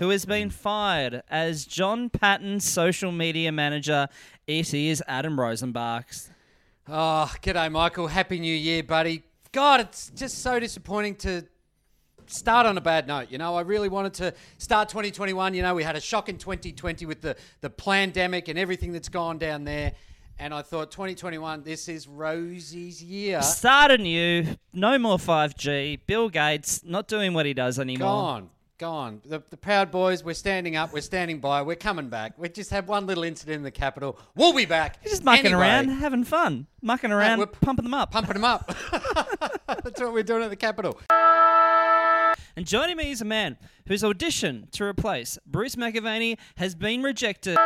Who has been mm. fired as John Patton's social media manager. It is Adam Rozenbachs. Ah, oh, g'day, Michael. Happy New Year, buddy. God, it's just so disappointing to start on a bad note. You know, I really wanted to start 2021. You know, we had a shock in 2020 with the, the pandemic and everything that's gone down there. And I thought 2021, this is Rosie's year. Start anew, no more 5G. Bill Gates not doing what he does anymore. Gone. Gone. The, the Proud Boys, we're standing up, we're standing by, we're coming back. We just had one little incident in the Capitol. We'll be back. He's just mucking Anyway, around, having fun. Mucking around, we're pumping them up. Pumping them up. That's what we're doing at the Capitol. And joining me is a man whose audition to replace Bruce McAvaney has been rejected.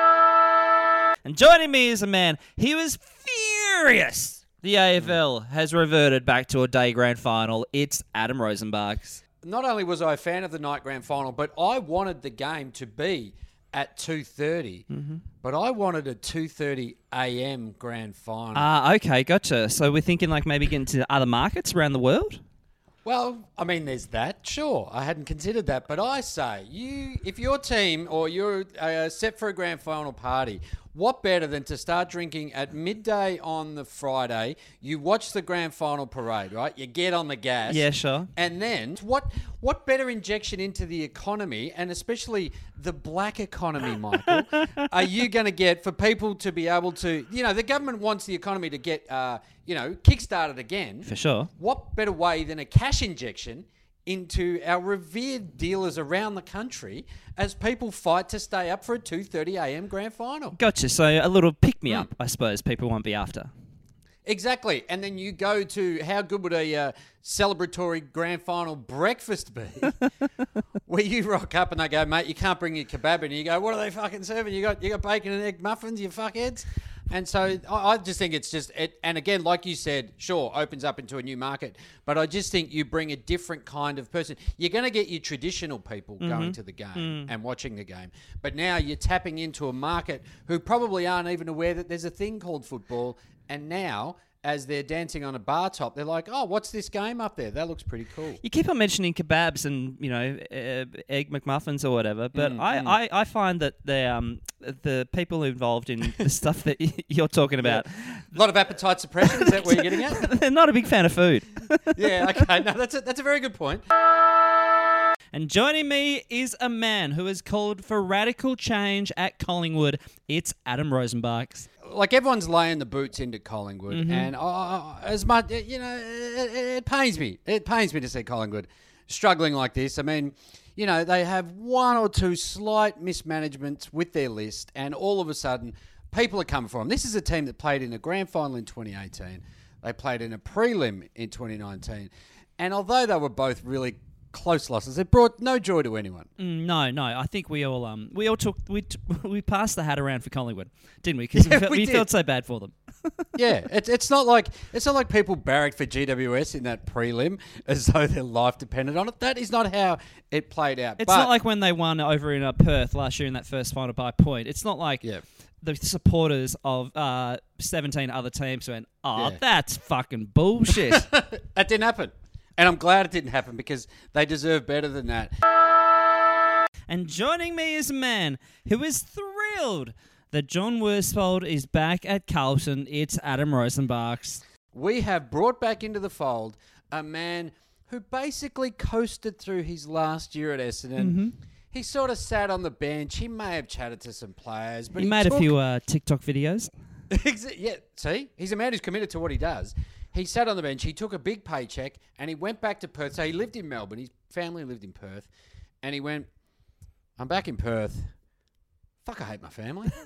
And joining me is a man, he was furious. The AFL has reverted back to a day grand final. It's Adam Rozenbachs. Not only was I a fan of the night grand final, but I wanted the game to be at 2.30, Mm-hmm. but I wanted a 2.30 a.m. grand final. Ah, okay, gotcha. So we're thinking like maybe getting to other markets around the world? well, I mean, there's that. Sure, I hadn't considered that, but I say, you, if your team or you're uh, set for a grand final party, what better than to start drinking at midday on the Friday? You watch the grand final parade, right? You get on the gas. Yeah, sure. And then what what better injection into the economy and especially the black economy, Michael, are you going to get for people to be able to, you know, the government wants the economy to get, uh, you know, kickstarted again. For sure. What better way than a cash injection into our revered dealers around the country as people fight to stay up for a 2:30 a.m. grand final? Gotcha. So a little pick me up, I suppose people won't be after. Exactly. And then you go to how good would a uh, celebratory grand final breakfast be? Where you rock up and they go, mate, you can't bring your kebab in. You go, what are they fucking serving? You got you got bacon and egg muffins, you fuckheads. And so I, I just think it's just it. And again, like you said, sure, opens up into a new market. But I just think you bring a different kind of person. You're going to get your traditional people mm-hmm. going to the game mm. and watching the game. But now you're tapping into a market who probably aren't even aware that there's a thing called football. And now, as they're dancing on a bar top, they're like, "Oh, what's this game up there? That looks pretty cool." You keep on mentioning kebabs and you know uh, egg McMuffins or whatever, but Mm, I, I, I find that the um the people involved in the stuff that you're talking about, A lot of appetite suppression. Is that where you're getting at? they're not a big fan of food. yeah. Okay. No, that's a, that's a very good point. And joining me is a man who has called for radical change at Collingwood. It's Adam Rozenbachs. like everyone's laying the boots into Collingwood, and uh, as much you know, it, it- it pains me. It pains me to see Collingwood struggling like this. I mean, you know, they have one or two slight mismanagements with their list, and all of a sudden, people are coming for them. This is a team that played in a grand final in 2018. They played in a prelim in 2019, and although they were both really close losses, it brought no joy to anyone. Mm, No, no, I think we all um we all took we t- we passed the hat around for Collingwood, didn't we? Because Yeah, we, felt, we we felt so bad for them. Yeah, it's, it's not like it's not like people barracked for GWS in that prelim as though their life depended on it. That is not how it played out. It's But- not like when they won over in uh, Perth last year in that first final by point. It's not like Yeah. the supporters of uh, 17 other teams went, oh, Yeah. that's fucking bullshit. that didn't happen, and I'm glad it didn't happen because they deserve better than that. and joining me is a man who is thrilled that John Worsfold is back at Carlton. It's Adam Rozenbachs. We have brought back into the fold a man who basically coasted through his last year at Essendon. Mm-hmm. He sort of sat on the bench. He may have chatted to some players, but He he, made a few uh, TikTok videos. Yeah, see, he's a man who's committed to what he does. He sat on the bench. He took a big paycheck and he went back to Perth. So he lived in Melbourne. His family lived in Perth, and he went. I'm back in Perth. Fuck, I hate my family.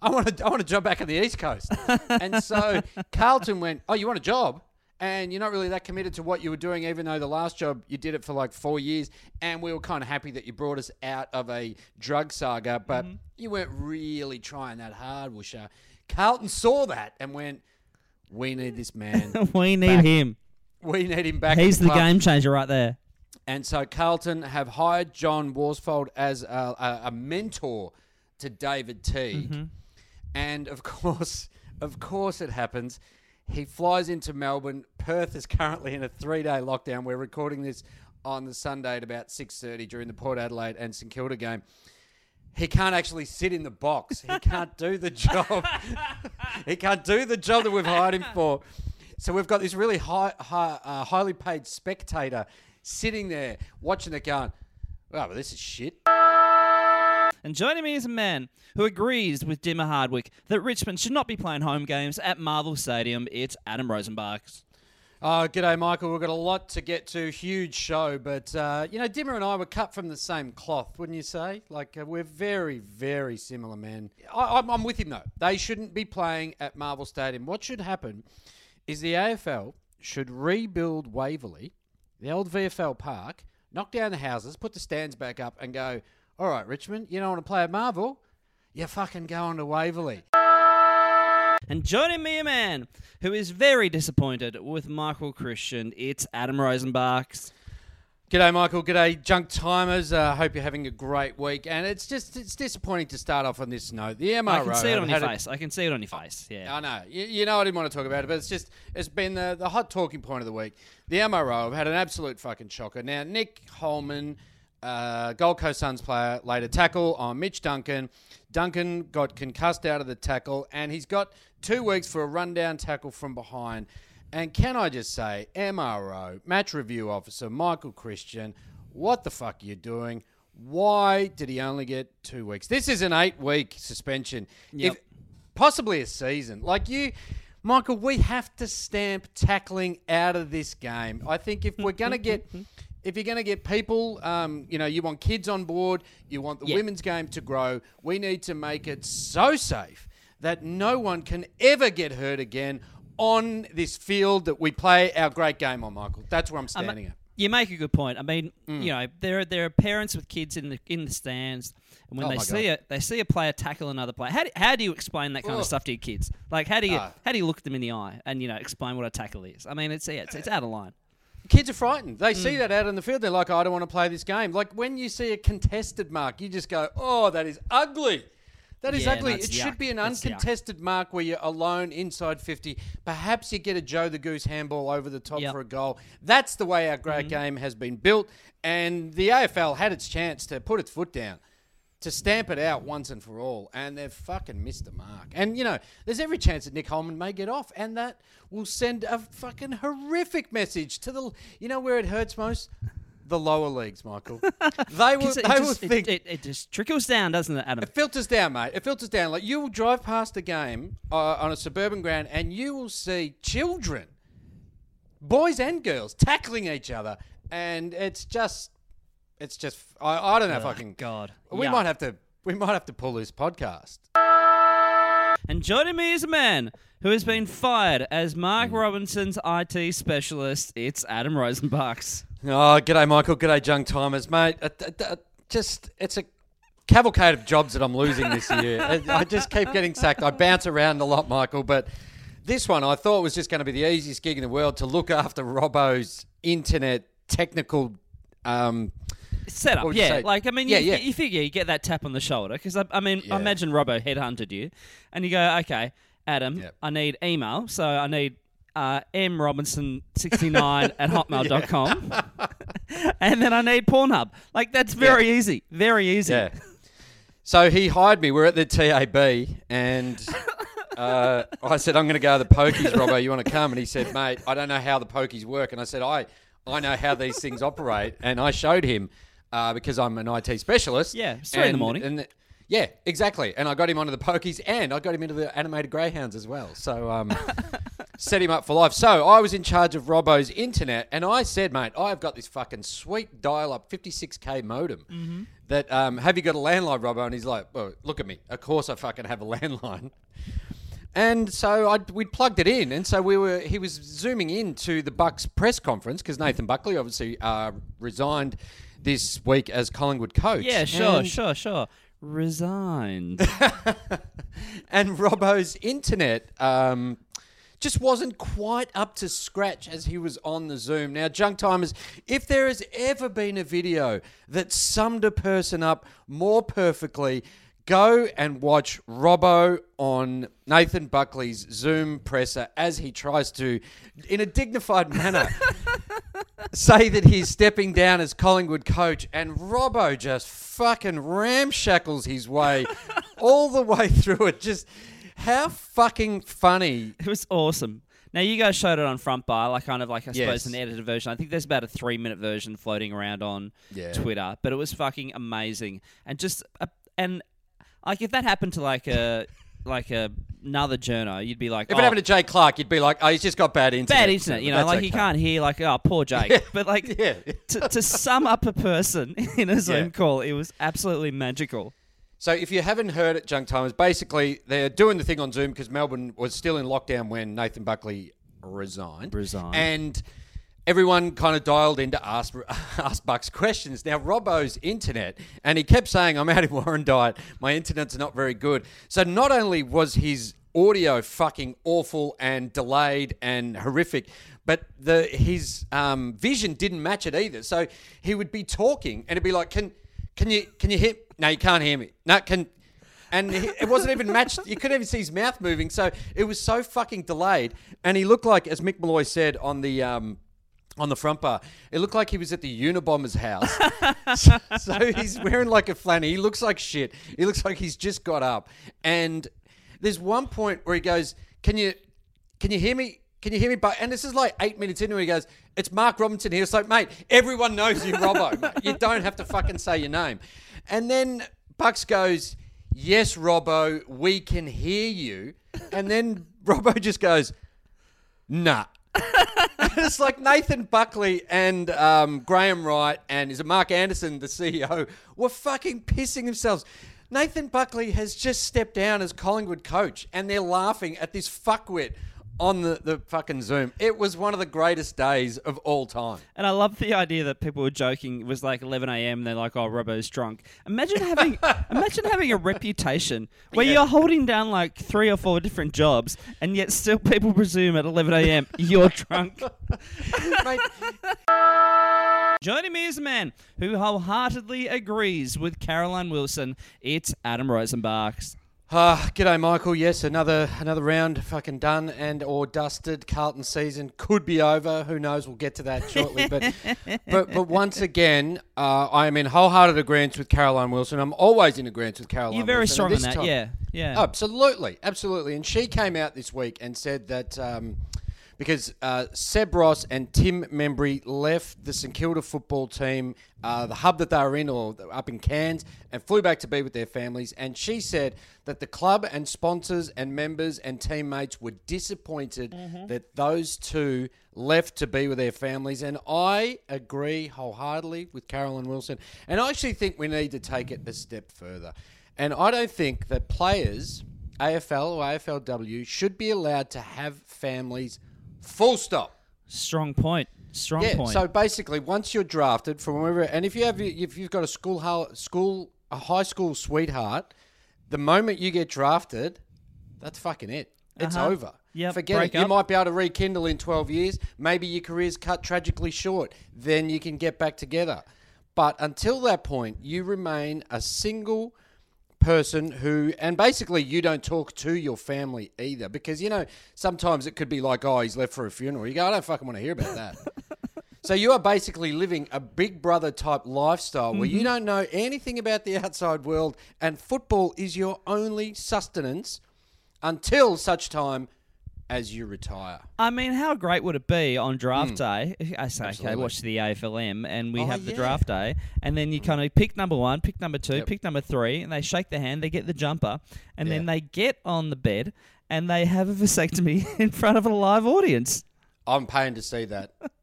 I want to. I want a job back on the East Coast. And so Carlton went. Oh, you want a job? And you're not really that committed to what you were doing, even though the last job you did it for like four years. And we were kind of happy that you brought us out of a drug saga, but mm-hmm. you weren't really trying that hard, Woosha. Carlton saw that and went, "We need this man. we need Back. him. we need him back." He's the club." game changer right there. And so Carlton have hired John Worsfold as a, a, mentor to David Teague. Mm-hmm. And of course, of course it happens. He flies into Melbourne. Perth is currently in a three-day lockdown. We're recording this on the Sunday at about 6.30 during the Port Adelaide and St Kilda game. He can't actually sit in the box. He can't do the job. he can't do the job that we've hired him for. So we've got this really high, high, uh, highly paid spectator sitting there watching it going, oh, well, this is shit. And joining me is a man who agrees with Dimmer Hardwick that Richmond should not be playing home games at Marvel Stadium. It's Adam Rozenbachs. Oh, g'day, Michael. We've got a lot to get to. Huge show, but uh, you know, Dimmer and I were cut from the same cloth, wouldn't you say? Like uh, we're very, very similar, man. I, I'm, I'm with him though. They shouldn't be playing at Marvel Stadium. What should happen is the AFL should rebuild Waverley, the old VFL park, knock down the houses, put the stands back up, and go. All right, Richmond, you don't want to play at Marvel? You fucking go on to Waverley. And joining me, a man who is very disappointed with Michael Christian. It's Adam Rozenbachs. G'day, Michael. G'day, junk timers. Uh, hope you're having a great week. And it's just it's disappointing to start off on this note. The MRO. I can see it on your face. I can see it on your face. Yeah. I know. You, you know, I didn't want to talk about it, but it's just it's been the, the hot talking point of the week. The MRO have had an absolute fucking shocker. Now, Nick Holman, uh, Gold Coast Suns player, laid a tackle on Mitch Duncan. Duncan got concussed out of the tackle, and he's got two weeks for a rundown tackle from behind. And can I just say, MRO, match review officer Michael Christian, what the fuck are you doing? Why did he only get two weeks? This is an eight week suspension. Yep. If, possibly a season. Like you, Michael, we have to stamp tackling out of this game. I think if we're going to get. If you're going to get people, um, you know, you want kids on board, you want the Yeah. women's game to grow, we need to make it so safe that no one can ever get hurt again on this field that we play our great game on, Michael. That's where I'm Um, standing at. You make a good point. I mean, Mm. you know, there are, there are parents with kids in the in the stands, and when Oh they see a they see a player tackle another player, how do, how do you explain that kind Ugh. of stuff to your kids? Like, how do you Ah. how do you look them in the eye and you know explain what a tackle is? I mean, it's yeah, it's, it's out of line. Kids are frightened. They Mm. see that out in the field. They're like, I don't want to play this game. Like when you see a contested mark, you just go, oh, that is ugly. That is Yeah, ugly. it should be an yuck. uncontested mark where you're alone inside 50. Perhaps you get a Joe the Goose handball over the top Yep. for a goal. That's the way our great game has been built. And the AFL had its chance to put its foot down, to stamp it out once and for all. And they've fucking missed the mark. And, you know, there's every chance that Nick Holman may get off. And that will send a fucking horrific message to the, you know, where it hurts most? The lower leagues, Michael. They will, they will just, it- it, it just trickles down, doesn't it, Adam? It filters down, mate. It filters down. Like you will drive past a game uh, on a suburban ground, and you will see children, boys and girls, tackling each other, and it's just, it's just. I, I don't know if I can. God, we Yuck. might have to. We might have to pull this podcast. And joining me is a man who has been fired as Mark Hmm. Robinson's IT specialist. It's Adam Rozenbachs. Oh, g'day, Michael. G'day, junk timers, mate. Uh, uh, uh, just, it's a cavalcade of jobs that I'm losing this year. I I just keep getting sacked. I bounce around a lot, Michael, but this one I thought was just going to be the easiest gig in the world to look after Robbo's internet technical. Um, Set up, What would you yeah. say? Like, I mean, Yeah, you, yeah. you figure you get that tap on the shoulder because I, I mean, Yeah. I imagine Robbo headhunted you, and you go, okay, Adam, Yep. I need email, so I need uh, mrobinson69 at hotmail.com, and then I need Pornhub. Like, that's very easy, very easy. yeah. So he hired me. We're at the TAB, and uh, I said, "I'm going to go to the pokies, Robbo. You want to come?" And he said, "Mate, I don't know how the pokies work." And I said, "I, I know how these things operate." And I showed him uh, because I'm an IT specialist. Yeah, it's three in the And- morning. And yeah, exactly. And I got him onto the pokies, and I got him into the animated greyhounds as well. So, um, set him up for life. So I was in charge of Robbo's internet, and I said, mate, I've got this fucking sweet dial-up 56k modem. That um, have you got a landline, Robbo? And he's like, well, look at me. Of course, I fucking have a landline. And so I we'd plugged it in, and so we were. He was zooming in to the Bucks press conference because Nathan Buckley obviously uh, resigned this week as Collingwood coach. Yeah, sure, And- sure, sure. Resigned. and Robbo's internet um, just wasn't quite up to scratch as he was on the Zoom. Now, junk timers, if there has ever been a video that summed a person up more perfectly, go and watch Robbo on Nathan Buckley's Zoom presser as he tries to, in a dignified manner. say that he's stepping down as Collingwood coach, and Robbo just fucking ramshackles his way all the way through it. Just how fucking funny. It was awesome. Now you guys showed it on Front Bar, like kind of like I suppose an edited version. I think there's about a three minute version floating around on Yeah. Twitter, but it was fucking amazing and just a, and like if that happened to like a like a, another journo, you'd be like, If oh, it happened oh. to Jay Clark, you'd be like, "Oh, he's just got bad internet." bad internet, you know, That's like okay. can't hear, like oh poor Jake, but like Yeah. to, to sum up a person in a Zoom Yeah. call, it was absolutely magical. So if you haven't heard it, Junk Timers, basically they're doing the thing on Zoom because Melbourne was still in lockdown when Nathan Buckley resigned. Resigned. And everyone kind of dialed in to ask, ask Bucks questions. Now, Robbo's internet, and he kept saying, I'm out in Diet. my internet's not very good. So not only was his audio fucking awful and delayed and horrific, but the his um, vision didn't match it either. So he would be talking and it'd be like, can can you can you hear? No, you can't hear me. No, can. And it wasn't even matched. You couldn't even see his mouth moving. So it was so fucking delayed. And he looked like, as Mick Molloy said on the um, on the front bar, it looked like he was at the Unabomber's house. so, so he's wearing like a flanny. He looks like shit. He looks like he's just got up. And there's one point where he goes, "Can you can you hear me? Can you hear me?" But and this is like eight minutes into it. He goes, "It's Mark Robinson here." It's like, mate, everyone knows you, Robbo. mate. You don't have to fucking say your name. And then Bucks goes, "Yes, Robbo, we can hear you." And then Robbo just goes, "Nah." It's like Nathan Buckley and um, Graham Wright and is it Mark Anderson, the CEO, were fucking pissing themselves. Nathan Buckley has just stepped down as Collingwood coach, and they're laughing at this fuckwit on the, the fucking Zoom. It was one of the greatest days of all time. And I love the idea that people were joking. It was like 11 a.m. They're like, "Oh, Robbo's drunk." Imagine having, imagine having a reputation where Yeah. you're holding down like three or four different jobs, and yet still people presume at 11 a.m. you're drunk. Joining me is a man who wholeheartedly agrees with Caroline Wilson. It's Adam Rozenbachs. Ah, g'day, Michael. Yes, another another round fucking done and or dusted. Carlton season could be over. Who knows? We'll get to that shortly. But but but once again, uh, I am in wholehearted agreement with Caroline Wilson. I'm always in agreement with Caroline. You're very Wilson. strong on that, time- yeah, yeah. Absolutely, absolutely. And she came out this week and said that um, because uh, Seb Ross and Tim Membrey left the St Kilda football team, uh, the hub that they were in, or up in Cairns, and flew back to be with their families. And she said that the club and sponsors and members and teammates were disappointed Mm-hmm. that those two left to be with their families. And I agree wholeheartedly with Caroline Wilson. And I actually think we need to take it a step further. And I don't think that players, AFL or AFLW, should be allowed to have families full stop. Strong point. Strong Yeah. point. So basically, once you're drafted from wherever, and if you have, if you've got a school, school, a high school sweetheart, the moment you get drafted, that's fucking it. It's Uh-huh. over. Yep, Forget it. You might be able to rekindle in 12 years. Maybe your career's cut tragically short. Then you can get back together. But until that point, you remain a single person who, and basically you don't talk to your family either. Because, you know, sometimes it could be like, oh, he's left for a funeral. You go, I don't fucking want to hear about that. So you are basically living a big brother type lifestyle where Mm-hmm. you don't know anything about the outside world and football is your only sustenance until such time as you retire. I mean, how great would it be on draft day? I say, okay, Hmm. Watch the AFLM, and we Oh, have the yeah. draft day, and then you kind of pick number one, pick number two, Yep. pick number three, and they shake the hand, they get the jumper, and then they get on the bed, and they have a vasectomy in front of a live audience. I'm paying to see that.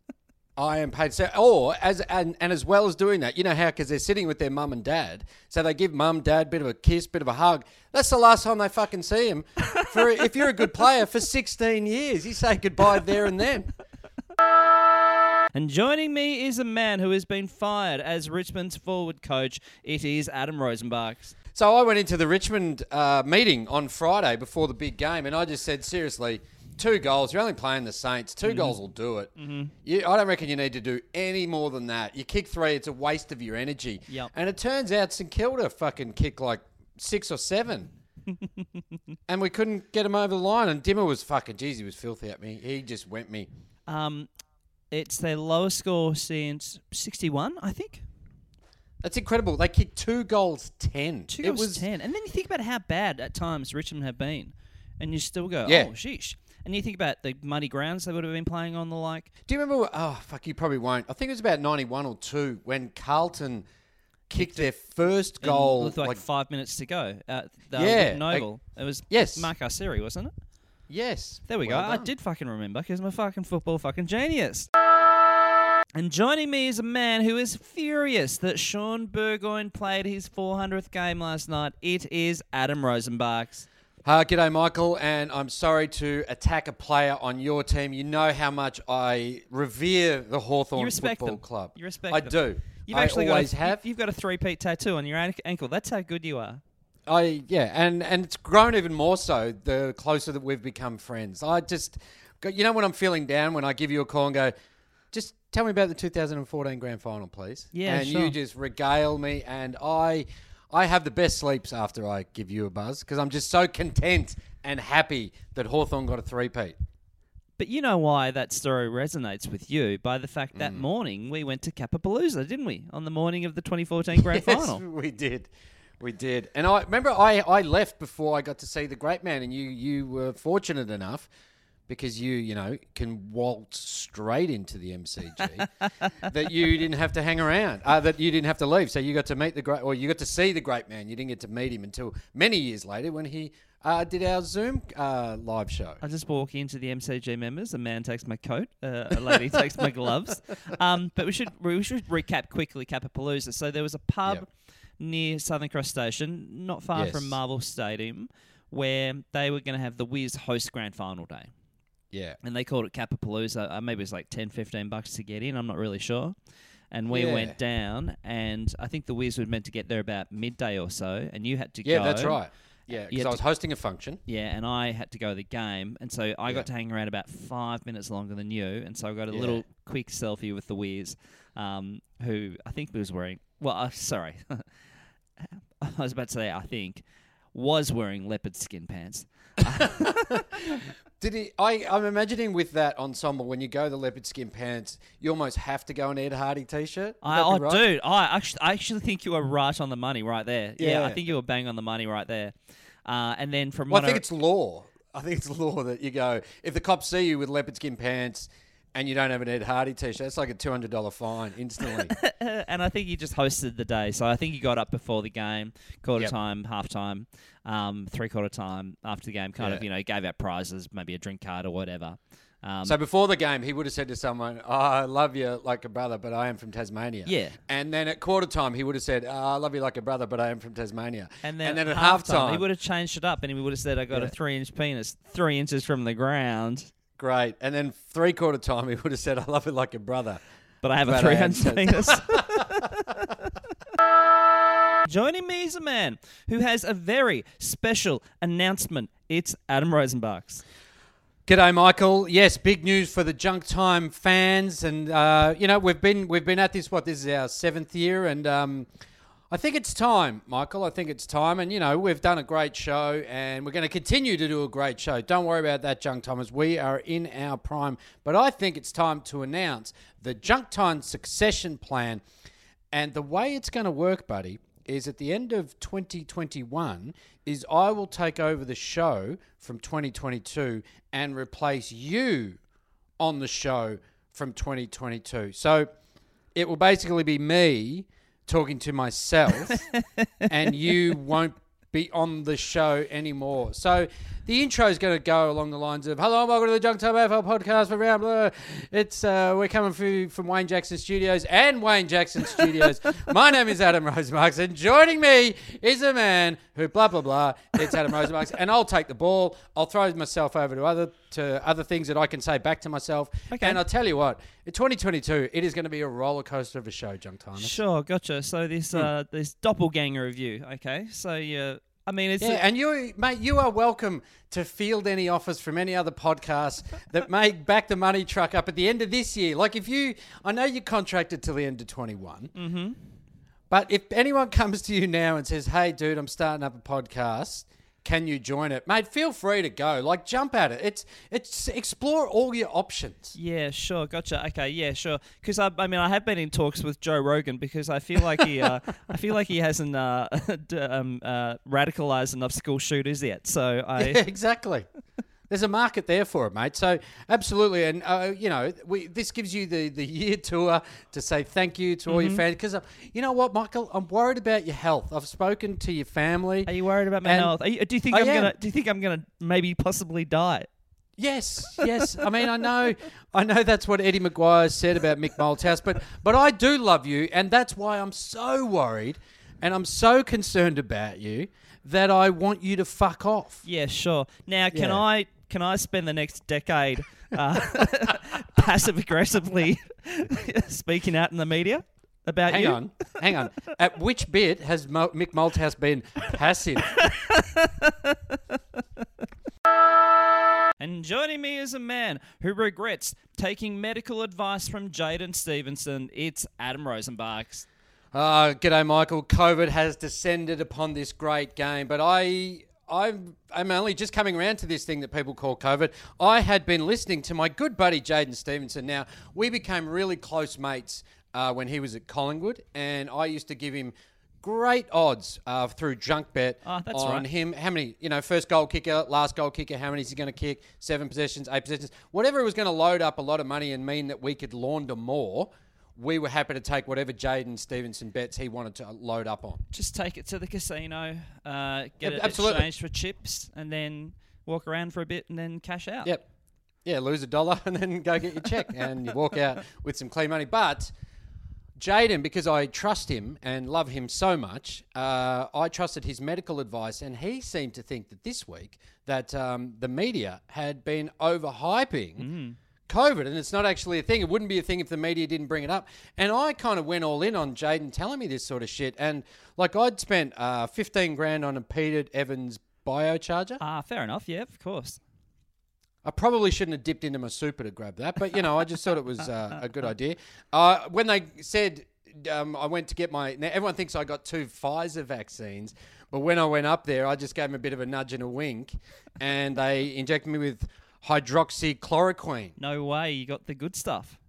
I am paid So. Or as and, and as well as doing that, you know how because they're sitting with their mum and dad, so they give mum, dad, a bit of a kiss, bit of a hug. That's the last time they fucking see him. For if you're a good player for 16 years, you say goodbye there and then. And joining me is a man who has been fired as Richmond's forward coach. It is Adam Rozenbachs. So I went into the Richmond uh, meeting on Friday before the big game, and I just said seriously. Two goals. You're only playing the Saints. 2 goals will do it. You, I don't reckon you need to do any more than that. You kick three, it's a waste of your energy. Yep. And it turns out St Kilda fucking kicked like six or seven. and we couldn't get him over the line. And Dimmer was fucking, geez, he was filthy at me. He just went me. Um, it's their lowest score since 61, I think. That's incredible. They kicked two goals, 10. Two it goals was 10. And then you think about how bad at times Richmond have been. And you still go, Yeah. oh, sheesh. And you think about the muddy grounds they would have been playing on the like. Do you remember? Oh, fuck, you probably won't. I think it was about 91 or 2 when Carlton kicked their first goal. With like, like, five minutes to go. At the Yeah, Noble. it was yes. Mark Arceri, wasn't it? yes. There we Well go. I did fucking remember because I'm a fucking football fucking genius. And joining me is a man who is furious that Shaun Burgoyne played his 400th game last night. It is Adam Rozenbachs. Uh, g'day, Michael, and I'm sorry to attack a player on your team. You know how much I revere the Hawthorn You respect Football them. Club. You respect I them. do. You've I actually always got a, have. You've got a three-peat tattoo on your ankle. That's how good you are. I yeah, and and it's grown even more so the closer that we've become friends. I just, you know, when I'm feeling down, when I give you a call and go, just tell me about the 2014 Grand Final, please. Yeah, and sure. you just regale me, and I, I have the best sleeps after I give you a buzz because I'm just so content and happy that Hawthorn got a three-peat. But you know why that story resonates with you by the fact that Mm. morning we went to Capapalooza, didn't we? On the morning of the 2014 Grand Yes, Final. we did. We did. And I remember I, I left before I got to see the great man and you you were fortunate enough because you, you know, can waltz straight into the MCG that you didn't have to hang around. Uh, that you didn't have to leave. So you got to meet the great or you got to see the great man. You didn't get to meet him until many years later when he uh, did our Zoom uh, live show. I just walk into the MCG members. A man takes my coat. Uh, a lady takes my gloves. Um, but we should we should recap quickly Capapalooza. So there was a pub Yep. near Southern Cross Station, not far Yes. from Marvel Stadium, where they were going to have the Wiz host Grand Final day, Yeah. and they called it Capapalooza. Uh, maybe it was like 10, 15 bucks to get in. I'm not really sure. And we Yeah. went down, and I think the Wiz were meant to get there about midday or so, and you had to Yeah, go. Yeah, that's right. Yeah, because I was to- hosting a function. Yeah, and I had to go to the game, and so I Yeah. got to hang around about five minutes longer than you, and so I got a Yeah. little quick selfie with the Wiz, um, who I think was wearing. Well, uh, sorry, I was about to say I think was wearing leopard skin pants. Did he? I, I'm imagining with that ensemble, when you go the leopard skin pants, you almost have to go an Ed Hardy t-shirt. Would I, that be oh, right? dude, I actually, I actually think you were right on the money right there. Yeah, I think you were bang on the money right there. Uh, and then from Well, what I think it's law. I think it's law that you go if the cops see you with leopard skin pants and you don't have an Ed Hardy t-shirt, it's like a two hundred dollar fine instantly. and I think he just hosted the day. So I think he got up before the game, quarter Yep. time, half time, um, three quarter time after the game. Kind of, you know, gave out prizes, maybe a drink card or whatever. Um, so before the game, he would have said to someone, oh, "I love you like a brother, but I am from Tasmania." Yeah. And then at quarter time, he would have said, oh, "I love you like a brother, but I am from Tasmania." and then, at half time, time, he would have changed it up, and he would have said, "I got a three inch penis, three inches from the ground." Great. And then three quarter time, he would have said, "I love you like a brother." But I have a But I three am penis. Joining me is a man who has a very special announcement. It's Adam Rozenbachs. G'day, Michael. Yes, big news for the Junk Time fans, and uh, you know we've been we've been at this. What this is our seventh year, and um, I think it's time, Michael. I think it's time, and you know we've done a great show, and we're going to continue to do a great show. Don't worry about that, Junk Timers. We are in our prime, but I think it's time to announce the Junk Time succession plan, and the way it's going to work, buddy. Is at the end of 2021, is I will take over the show from 2022 and replace you on the show from 2022. So it will basically be me talking to myself, and you won't be on the show anymore. So the intro is going to go along the lines of "Hello, and welcome to the Junk Time AFL podcast for round blah." It's uh, we're coming through from Wayne Jackson Studios and Wayne Jackson Studios. My name is Adam Rosemarks, and joining me is a man who blah blah blah. It's Adam Rosemarks, and I'll take the ball. I'll throw myself over to other to other things that I can say back to myself. Okay. And I'll tell you what, in 2022, it is going to be a roller coaster of a show, Junk Time. Sure, gotcha. So this uh, this doppelganger review. Okay, so yeah, I mean it's Yeah, and you, mate, you are welcome to field any offers from any other podcasts that may back the money truck up at the end of this year. Like if you, I know you're contracted till the end of 21. Mm-hmm. But if anyone comes to you now and says, "Hey, dude, I'm starting up a podcast," can you join it, mate? Feel free to go. Like jump at it. It's it's explore all your options. Yeah, sure, gotcha. Okay, yeah, sure. Because I, I mean, I have been in talks with Joe Rogan because I feel like he, uh, I feel like he hasn't uh, um, uh, radicalized enough school shooters yet. So I, Yeah, exactly. There's a market there for it, mate. So absolutely, and uh, you know, we this gives you the the year tour to say thank you to all Mm-hmm. your fans. Because uh, you know what, Michael, I'm worried about your health. I've spoken to your family. are you worried about my health? Are you, do you think I I'm am. gonna? Do you think I'm gonna maybe possibly die? Yes, yes. I mean, I know, I know that's what Eddie McGuire said about Mick Malthouse, but but I do love you, and that's why I'm so worried, and I'm so concerned about you that I want you to fuck off. Yeah, sure. Now, can Yeah. I can I spend the next decade uh, passive aggressively speaking out in the media about Hang you? on, hang on. At which bit has Mo- Mick Malthouse been passive? And joining me is a man who regrets taking medical advice from Jaidyn Stephenson. It's Adam Rozenbachs. Uh, g'day, Michael. COVID has descended upon this great game, but I. I'm, I'm only just coming around to this thing that people call COVID. I had been listening to my good buddy Jaidyn Stephenson. Now, we became really close mates uh, when he was at Collingwood, and I used to give him great odds uh, through junk bet Oh, that's on right. him. How many, you know, first goal kicker, last goal kicker, how many is he going to kick, seven possessions, eight possessions, whatever it was going to load up a lot of money and mean that we could launder more. We were happy to take whatever Jaidyn Stephenson bets he wanted to load up on. Just take it to the casino, uh, get Yep, it absolutely. exchanged for chips, and then walk around for a bit and then cash out. Yep. Yeah, lose a dollar and then go get your check and you walk out with some clean money. But Jaidyn, because I trust him and love him so much, uh, I trusted his medical advice, and he seemed to think that this week that um, the media had been overhyping. COVID, and it's not actually a thing. It wouldn't be a thing if the media didn't bring it up. And I kind of went all in on Jaidyn telling me this sort of shit. And like I'd spent uh, 15 grand on a Peter Evans biocharger. Ah, fair enough. Yeah, of course. I probably shouldn't have dipped into my super to grab that, but you know, I just thought it was uh, a good idea. Uh, when they said um, I went to get my, now everyone thinks I got two Pfizer vaccines, but when I went up there, I just gave them a bit of a nudge and a wink, and they injected me with hydroxychloroquine. No way. You got the good stuff.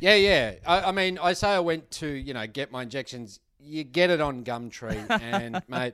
Yeah, yeah. I, I mean, I say I went to you know get my injections. You get it on Gumtree, and mate,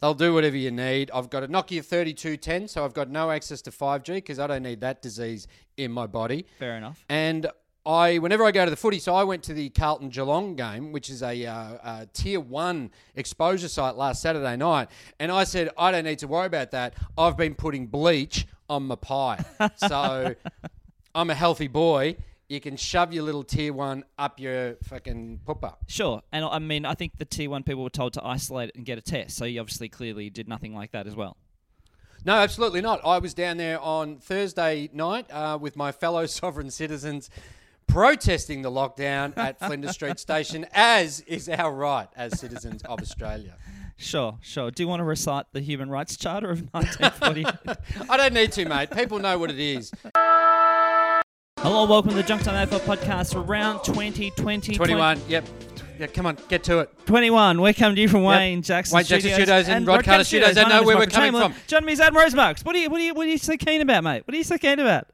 they'll do whatever you need. I've got a Nokia 3210, so I've got no access to 5G because I don't need that disease in my body. Fair enough. And I, whenever I go to the footy, so I went to the Carlton Geelong game, which is a, uh, uh tier one exposure site last Saturday night, and I said I don't need to worry about that. I've been putting bleach on my pie, so I'm a healthy boy. You can shove your little tier one up your fucking pooper. Sure. And I mean, I think the tier one people were told to isolate it and get a test. So you obviously clearly did nothing like that as well. No, absolutely not. I was down there on Thursday night uh, with my fellow sovereign citizens protesting the lockdown at Flinders Street Station, as is our right as citizens of Australia. Sure, sure. Do you want to recite the Human Rights Charter of 1948? I don't need to, mate. People know what it is. Hello, welcome to the Junk Time AFL podcast for round 2020. 21. Yep. Yeah, come on, get to it. 21. We're coming to you from Wayne Jackson Wayne Jackson Studios, Studios and Rod Carter Studios. I know where we're coming Chamberlain. from. Joining me is Adam Rosemarks. What are you, what are you, what are you so keen about, mate? What are you so keen about?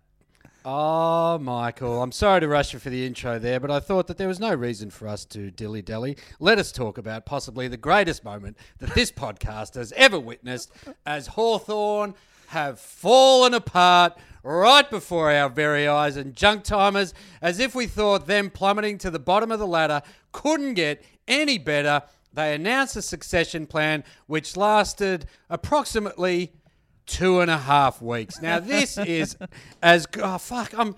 Oh, Michael, I'm sorry to rush you for the intro there, but I thought that there was no reason for us to dilly dally. Let us talk about possibly the greatest moment that this podcast has ever witnessed as Hawthorn have fallen apart right before our very eyes and junk timers as if we thought them plummeting to the bottom of the ladder couldn't get any better. They announced a succession plan which lasted approximately two and a half weeks. Now this is as oh fuck. I'm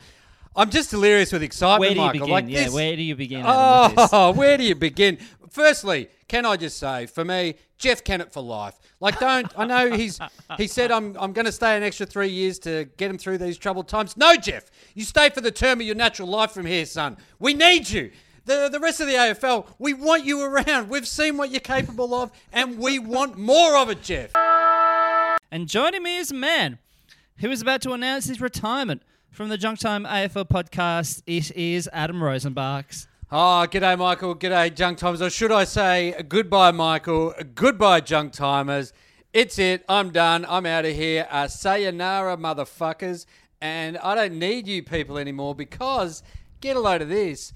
I'm just delirious with excitement, Where do you Michael. begin? Like yeah, this, where do you begin? Adam. Oh, where do you begin? Firstly, can I just say, for me, Jeff Kennett for life. Like, don't I know he's he said I'm I'm going to stay an extra three years to get him through these troubled times. No, Jeff, you stay for the term of your natural life from here, son. We need you. The, the rest of the AFL, we want you around. We've seen what you're capable of, and we want more of it, Jeff. And joining me is a man who is about to announce his retirement from the Junk Time AFL podcast. It is Adam Rozenbachs. Oh, g'day, Michael. G'day, junk timers. Or should I say goodbye, Michael? Goodbye, junk timers. It's it. I'm done. I'm out of here. Uh, sayonara, motherfuckers. And I don't need you people anymore because, get a load of this.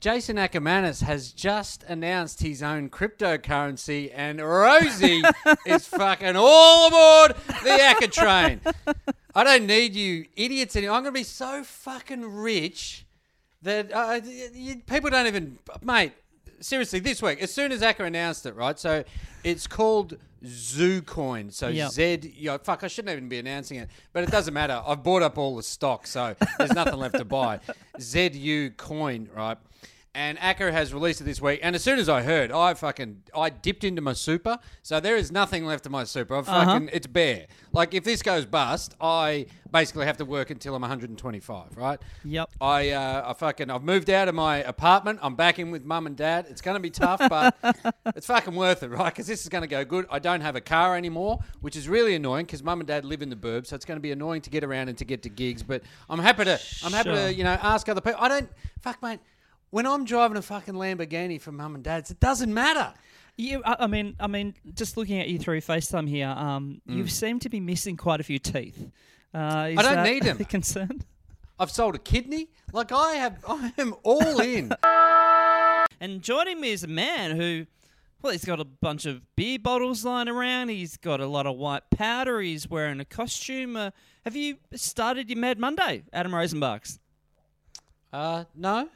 Jason Ackermanis has just announced his own cryptocurrency, and Rosie is fucking all aboard the Acker train. I don't need you idiots anymore. I'm going to be so fucking rich that uh, y- y- people don't even, mate. Seriously, this week, as soon as Acker announced it, right? So it's called ZooCoin. So Yep. Z, you know, fuck, I shouldn't even be announcing it, but it doesn't matter. I've bought up all the stock, so there's nothing left to buy. ZU Coin, right? And Acker has released it this week. And as soon as I heard, I fucking I dipped into my super. So there is nothing left of my super. I've fucking it's bare. Like if this goes bust, I basically have to work until I'm 125, right? Yep. I uh, I fucking I've moved out of my apartment. I'm back in with mum and dad. It's going to be tough, but it's fucking worth it, right? Because this is going to go good. I don't have a car anymore, which is really annoying because mum and dad live in the burbs, so it's going to be annoying to get around and to get to gigs. But I'm happy to I'm happy Sure. to you know ask other people. I don't fuck mate. When I'm driving a fucking Lamborghini for mum and dad's, it doesn't matter. You, I, I mean, I mean, just looking at you through FaceTime here, um, you seem to be missing quite a few teeth. Uh, is Mm. I don't that need 'em. A concern. I've sold a kidney. Like I have, I am all in. And joining me is a man who, well, he's got a bunch of beer bottles lying around. He's got a lot of white powder. He's wearing a costume. Uh, have you started your Mad Monday, Adam Rozenbachs? Uh, no.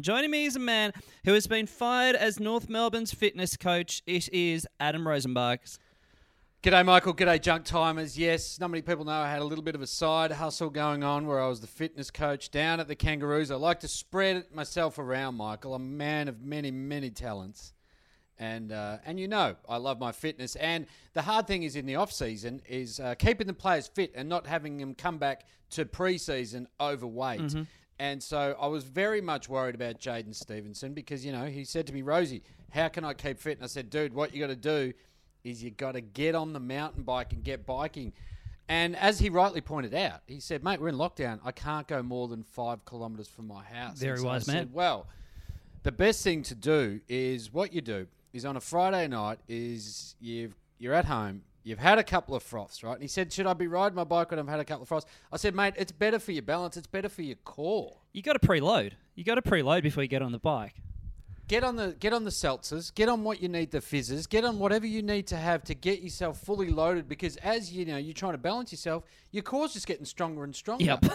Joining me is a man who has been fired as North Melbourne's fitness coach. It is Adam Rozenbachs. G'day, Michael. G'day, junk timers. Yes, not many people know I had a little bit of a side hustle going on where I was the fitness coach down at the Kangaroos. I like to spread myself around, Michael. I'm a man of many, many talents. And, uh, and you know, I love my fitness. And the hard thing is in the off season is uh, keeping the players fit and not having them come back to pre-season overweight. And so I was very much worried about Jaidyn Stephenson because, you know, he said to me, Rosie, how can I keep fit? And I said, dude, what you got to do is you got to get on the mountain bike and get biking. And as he rightly pointed out, he said, mate, we're in lockdown. I can't go more than five kilometres from my house. Very And so I wise said, man. well, the best thing to do is what you do is on a Friday night is you've you're at home. You've had a couple of froths, right? And he said, "Should I be riding my bike when I've had a couple of froths?" I said, "Mate, it's better for your balance. It's better for your core. You got to preload. You got to preload before you get on the bike. Get on the get on the seltzers. Get on what you need, the fizzes. Get on whatever you need to have to get yourself fully loaded. Because as you know, you're trying to balance yourself. Your core's just getting stronger and stronger. Yep.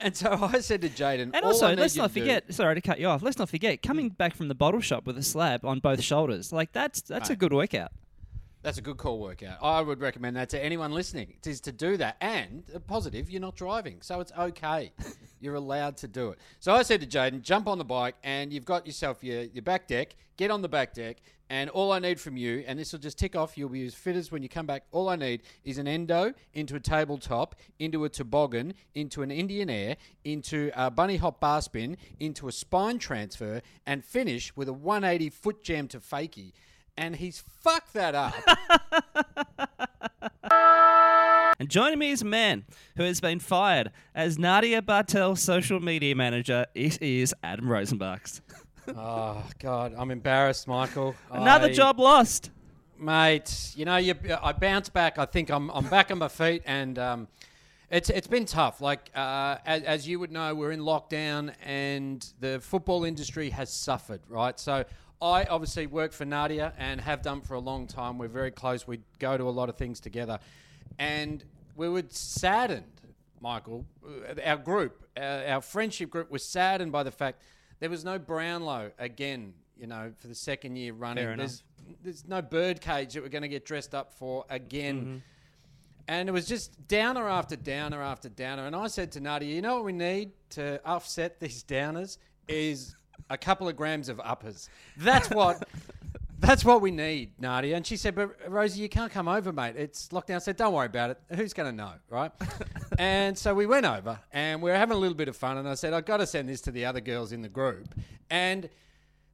And so I said to Jaidyn, And "All also, let's not forget. Sorry to cut you off. Let's not forget coming back from the bottle shop with a slab on both shoulders. Like that's that's a good workout. That's a good call workout. I would recommend that to anyone listening. It is to do that. And a positive, you're not driving. So it's okay. you're allowed to do it. So I said to Jaidyn, jump on the bike and you've got yourself your, your back deck. Get on the back deck. And all I need from you, and this will just tick off, you'll be as fit as when you come back. All I need is an endo into a tabletop, into a toboggan, into an Indian air, into a bunny hop bar spin, into a spine transfer, and finish with a 180 foot jam to fakie. And he's fucked that up. And joining me is a man who has been fired as Nadia Bartel's social media manager. It is Adam Rozenbachs. Oh God, I'm embarrassed, Michael. Another I- job lost. mate. You know, you, I bounce back. I think I'm, I'm back on my feet, and um, it's it's been tough. Like uh, as, as you would know, we're in lockdown, and the football industry has suffered. Right, so. I obviously work for Nadia and have done for a long time. We're very close. We go to a lot of things together. And we were saddened, Michael, uh, our group, uh, our friendship group was saddened by the fact there was no Brownlow again, you know, for the second year running. Fair. There's there's no birdcage that we're going to get dressed up for again. Mm-hmm. And it was just downer after downer after downer. And I said to Nadia, you know what we need to offset these downers is a couple of grams of uppers. That's what. That's what we need, Nadia. And she said, But Rosie, you can't come over, mate. It's lockdown. I said, Don't worry about it. Who's going to know, right? and so we went over and we were having a little bit of fun. And I said, I've got to send this to the other girls in the group. And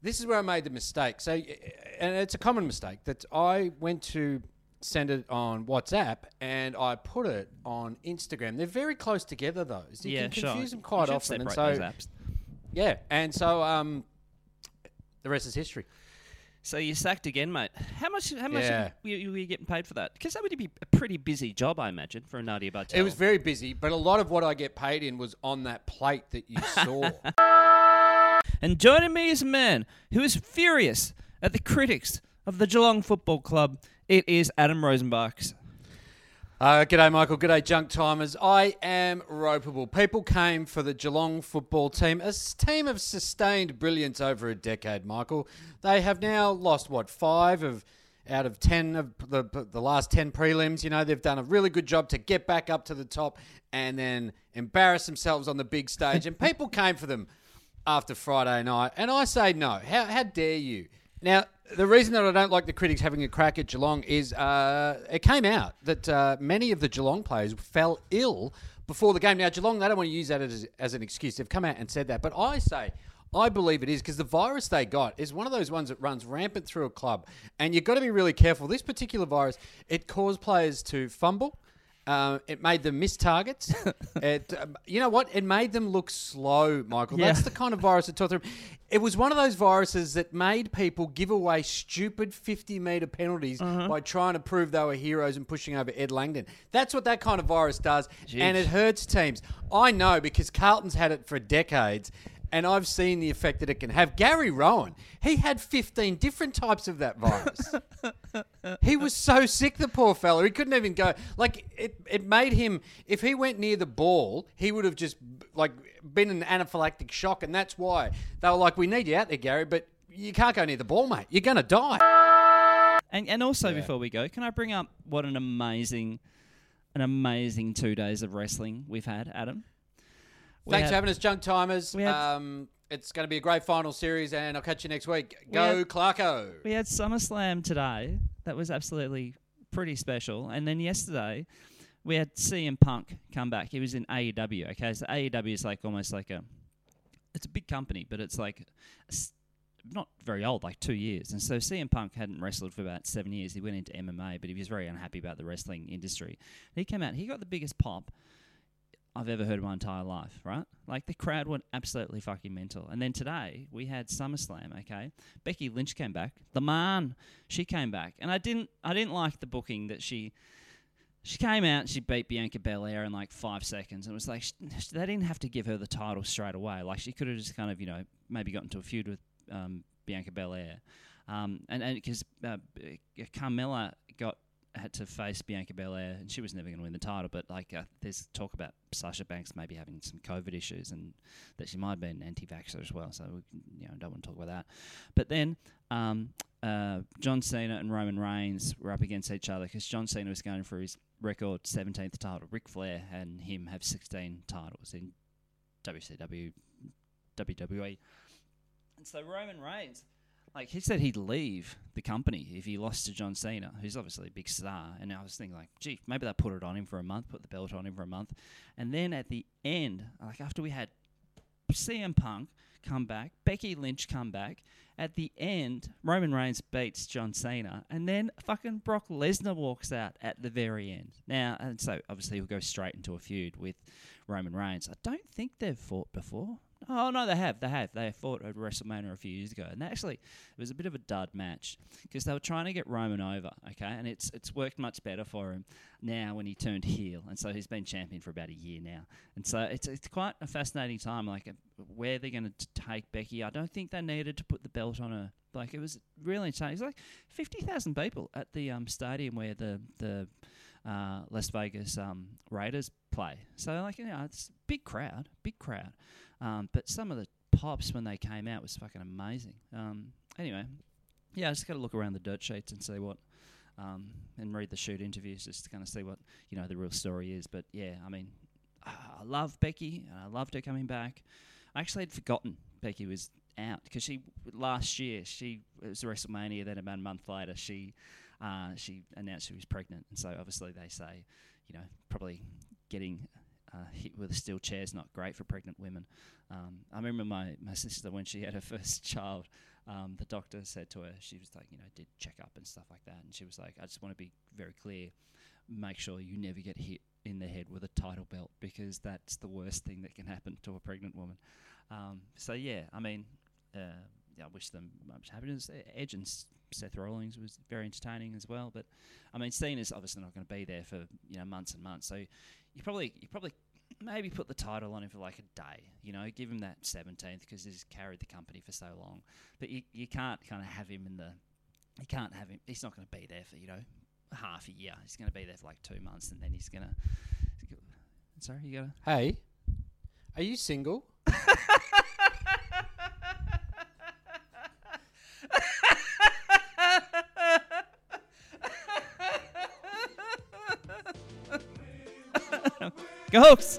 this is where I made the mistake. So, and it's a common mistake that I went to send it on WhatsApp and I put it on Instagram. They're very close together, those. You yeah, can confuse sure. them quite often. And so. Yeah, and so um, the rest is history. So you sacked again, mate. How much? How much Yeah. were you, were you getting paid for that? Because that would be a pretty busy job, I imagine, for a Nadia Bartel. It was very busy, but a lot of what I get paid in was on that plate that you saw. And joining me is a man who is furious at the critics of the Geelong Football Club. It is Adam Rozenbachs. Uh, g'day, Michael. G'day, junk timers. I am ropeable. People came for the Geelong football team, a team of sustained brilliance over a decade, Michael. They have now lost, what, five of out of 10 of the, the last 10 prelims. You know, they've done a really good job to get back up to the top and then embarrass themselves on the big stage. and people came for them after Friday night. And I say no. How, how dare you? Now, the reason that I don't like the critics having a crack at Geelong is uh, it came out that uh, many of the Geelong players fell ill before the game. Now, Geelong, they don't want to use that as, as an excuse. They've come out and said that. But I say, I believe it is because the virus they got is one of those ones that runs rampant through a club. And you've got to be really careful. This particular virus, it caused players to fumble. Uh, it made them miss targets. it, um, you know what? It made them look slow, Michael. Yeah. That's the kind of virus that taught them. It was one of those viruses that made people give away stupid 50 metre penalties Uh-huh. by trying to prove they were heroes and pushing over Ed Langdon. That's what that kind of virus does, Jeez. and it hurts teams. I know because Carlton's had it for decades. And I've seen the effect that it can have. Gary Rowan, he had 15 different types of that virus. he was so sick, the poor fella. He couldn't even go. Like, it, it made him, if he went near the ball, he would have just, like, been an anaphylactic shock. And that's why they were like, we need you out there, Gary, but you can't go near the ball, mate. You're going to die. And and also before we go, can I bring up what an amazing, an amazing two days of wrestling we've had, Adam? We Thanks had- for having us, Junk Timers. we had- Um, it's going to be a great final series, and I'll catch you next week. Go, had- Clarko. We had SummerSlam today. That was absolutely pretty special. And then yesterday, we had CM Punk come back. He was in AEW. Okay, so AEW is like almost like a, it's a big company, but it's like, not very old, like two years. And so CM Punk hadn't wrestled for about seven years. He went into MMA, but he was very unhappy about the wrestling industry. He came out. He got the biggest pop. I've ever heard in my entire life, right? Like the crowd went absolutely fucking mental. And then today we had SummerSlam, okay? Becky Lynch came back. The man, she came back. And I didn't I didn't like the booking that she she came out and she beat Bianca Belair in like five seconds. And it was like sh they didn't have to give her the title straight away. Like she could have just kind of, you know, maybe got into a feud with um, Bianca Belair. Um, and because uh, Carmella got had to face Bianca Belair, and she was never going to win the title. But like, uh, there's talk about Sasha Banks maybe having some COVID issues, and that she might have been anti-vaxxer as well. So we, you know, don't want to talk about that. But then um, uh, John Cena and Roman Reigns were up against each other because John Cena was going for his record 17th title. Ric Flair and him have 16 titles in WCW, WWE. And so Roman Reigns, like he said he'd leave the company if he lost to John Cena, who's obviously a big star. And I was thinking like, gee, maybe they put it on him for a month, put the belt on him for a month. And then at the end, like after we had CM Punk come back, Becky Lynch come back. At the end, Roman Reigns beats John Cena, and then fucking Brock Lesnar walks out at the very end. Now, and so obviously he'll go straight into a feud with Roman Reigns. I don't think they've fought before. Oh no, they have. They have. They fought at WrestleMania a few years ago, and actually it was a bit of a dud match because they were trying to get Roman over. Okay, and it's it's worked much better for him now when he turned heel, and so he's been champion for about a year now, and so it's it's quite a fascinating time. Like uh, where they're going to take Becky. I don't think they needed to put the belt on her. Like it was really insane. It's like fifty thousand people at the um, stadium where the the uh, Las Vegas um, Raiders play. So like you know, it's big crowd, big crowd. Um, but some of the pops when they came out was fucking amazing. Um, anyway, yeah, I just got to look around the dirt sheets and see what, um, and read the shoot interviews just to kind of see what you know the real story is. But yeah, I mean, I love Becky and I loved her coming back. I actually had forgotten Becky was out because she last year she it was WrestleMania. Then about a month later, she uh, she announced she was pregnant, and so obviously they say, you know, probably getting uh, hit with a steel chair is not great for pregnant women. Um, I remember my, my sister when she had her first child, um, the doctor said to her, she was like, you know, did check up and stuff like that, and she was like, I just want to be very clear, make sure you never get hit in the head with a title belt because that's the worst thing that can happen to a pregnant woman. Um, so yeah, I mean, uh, yeah, I wish them much happiness. Edge and Seth Rollins was very entertaining as well, but I mean, Cena's obviously not going to be there for you know months and months, so you probably you probably maybe put the title on him for like a day, you know, give him that 17th because he's carried the company for so long. But you, you can't kind of have him in the, you can't have him, he's not going to be there for, you know, half a year. He's going to be there for like two months and then he's going to, sorry, you got to. Hey, are you single? Go Hawks!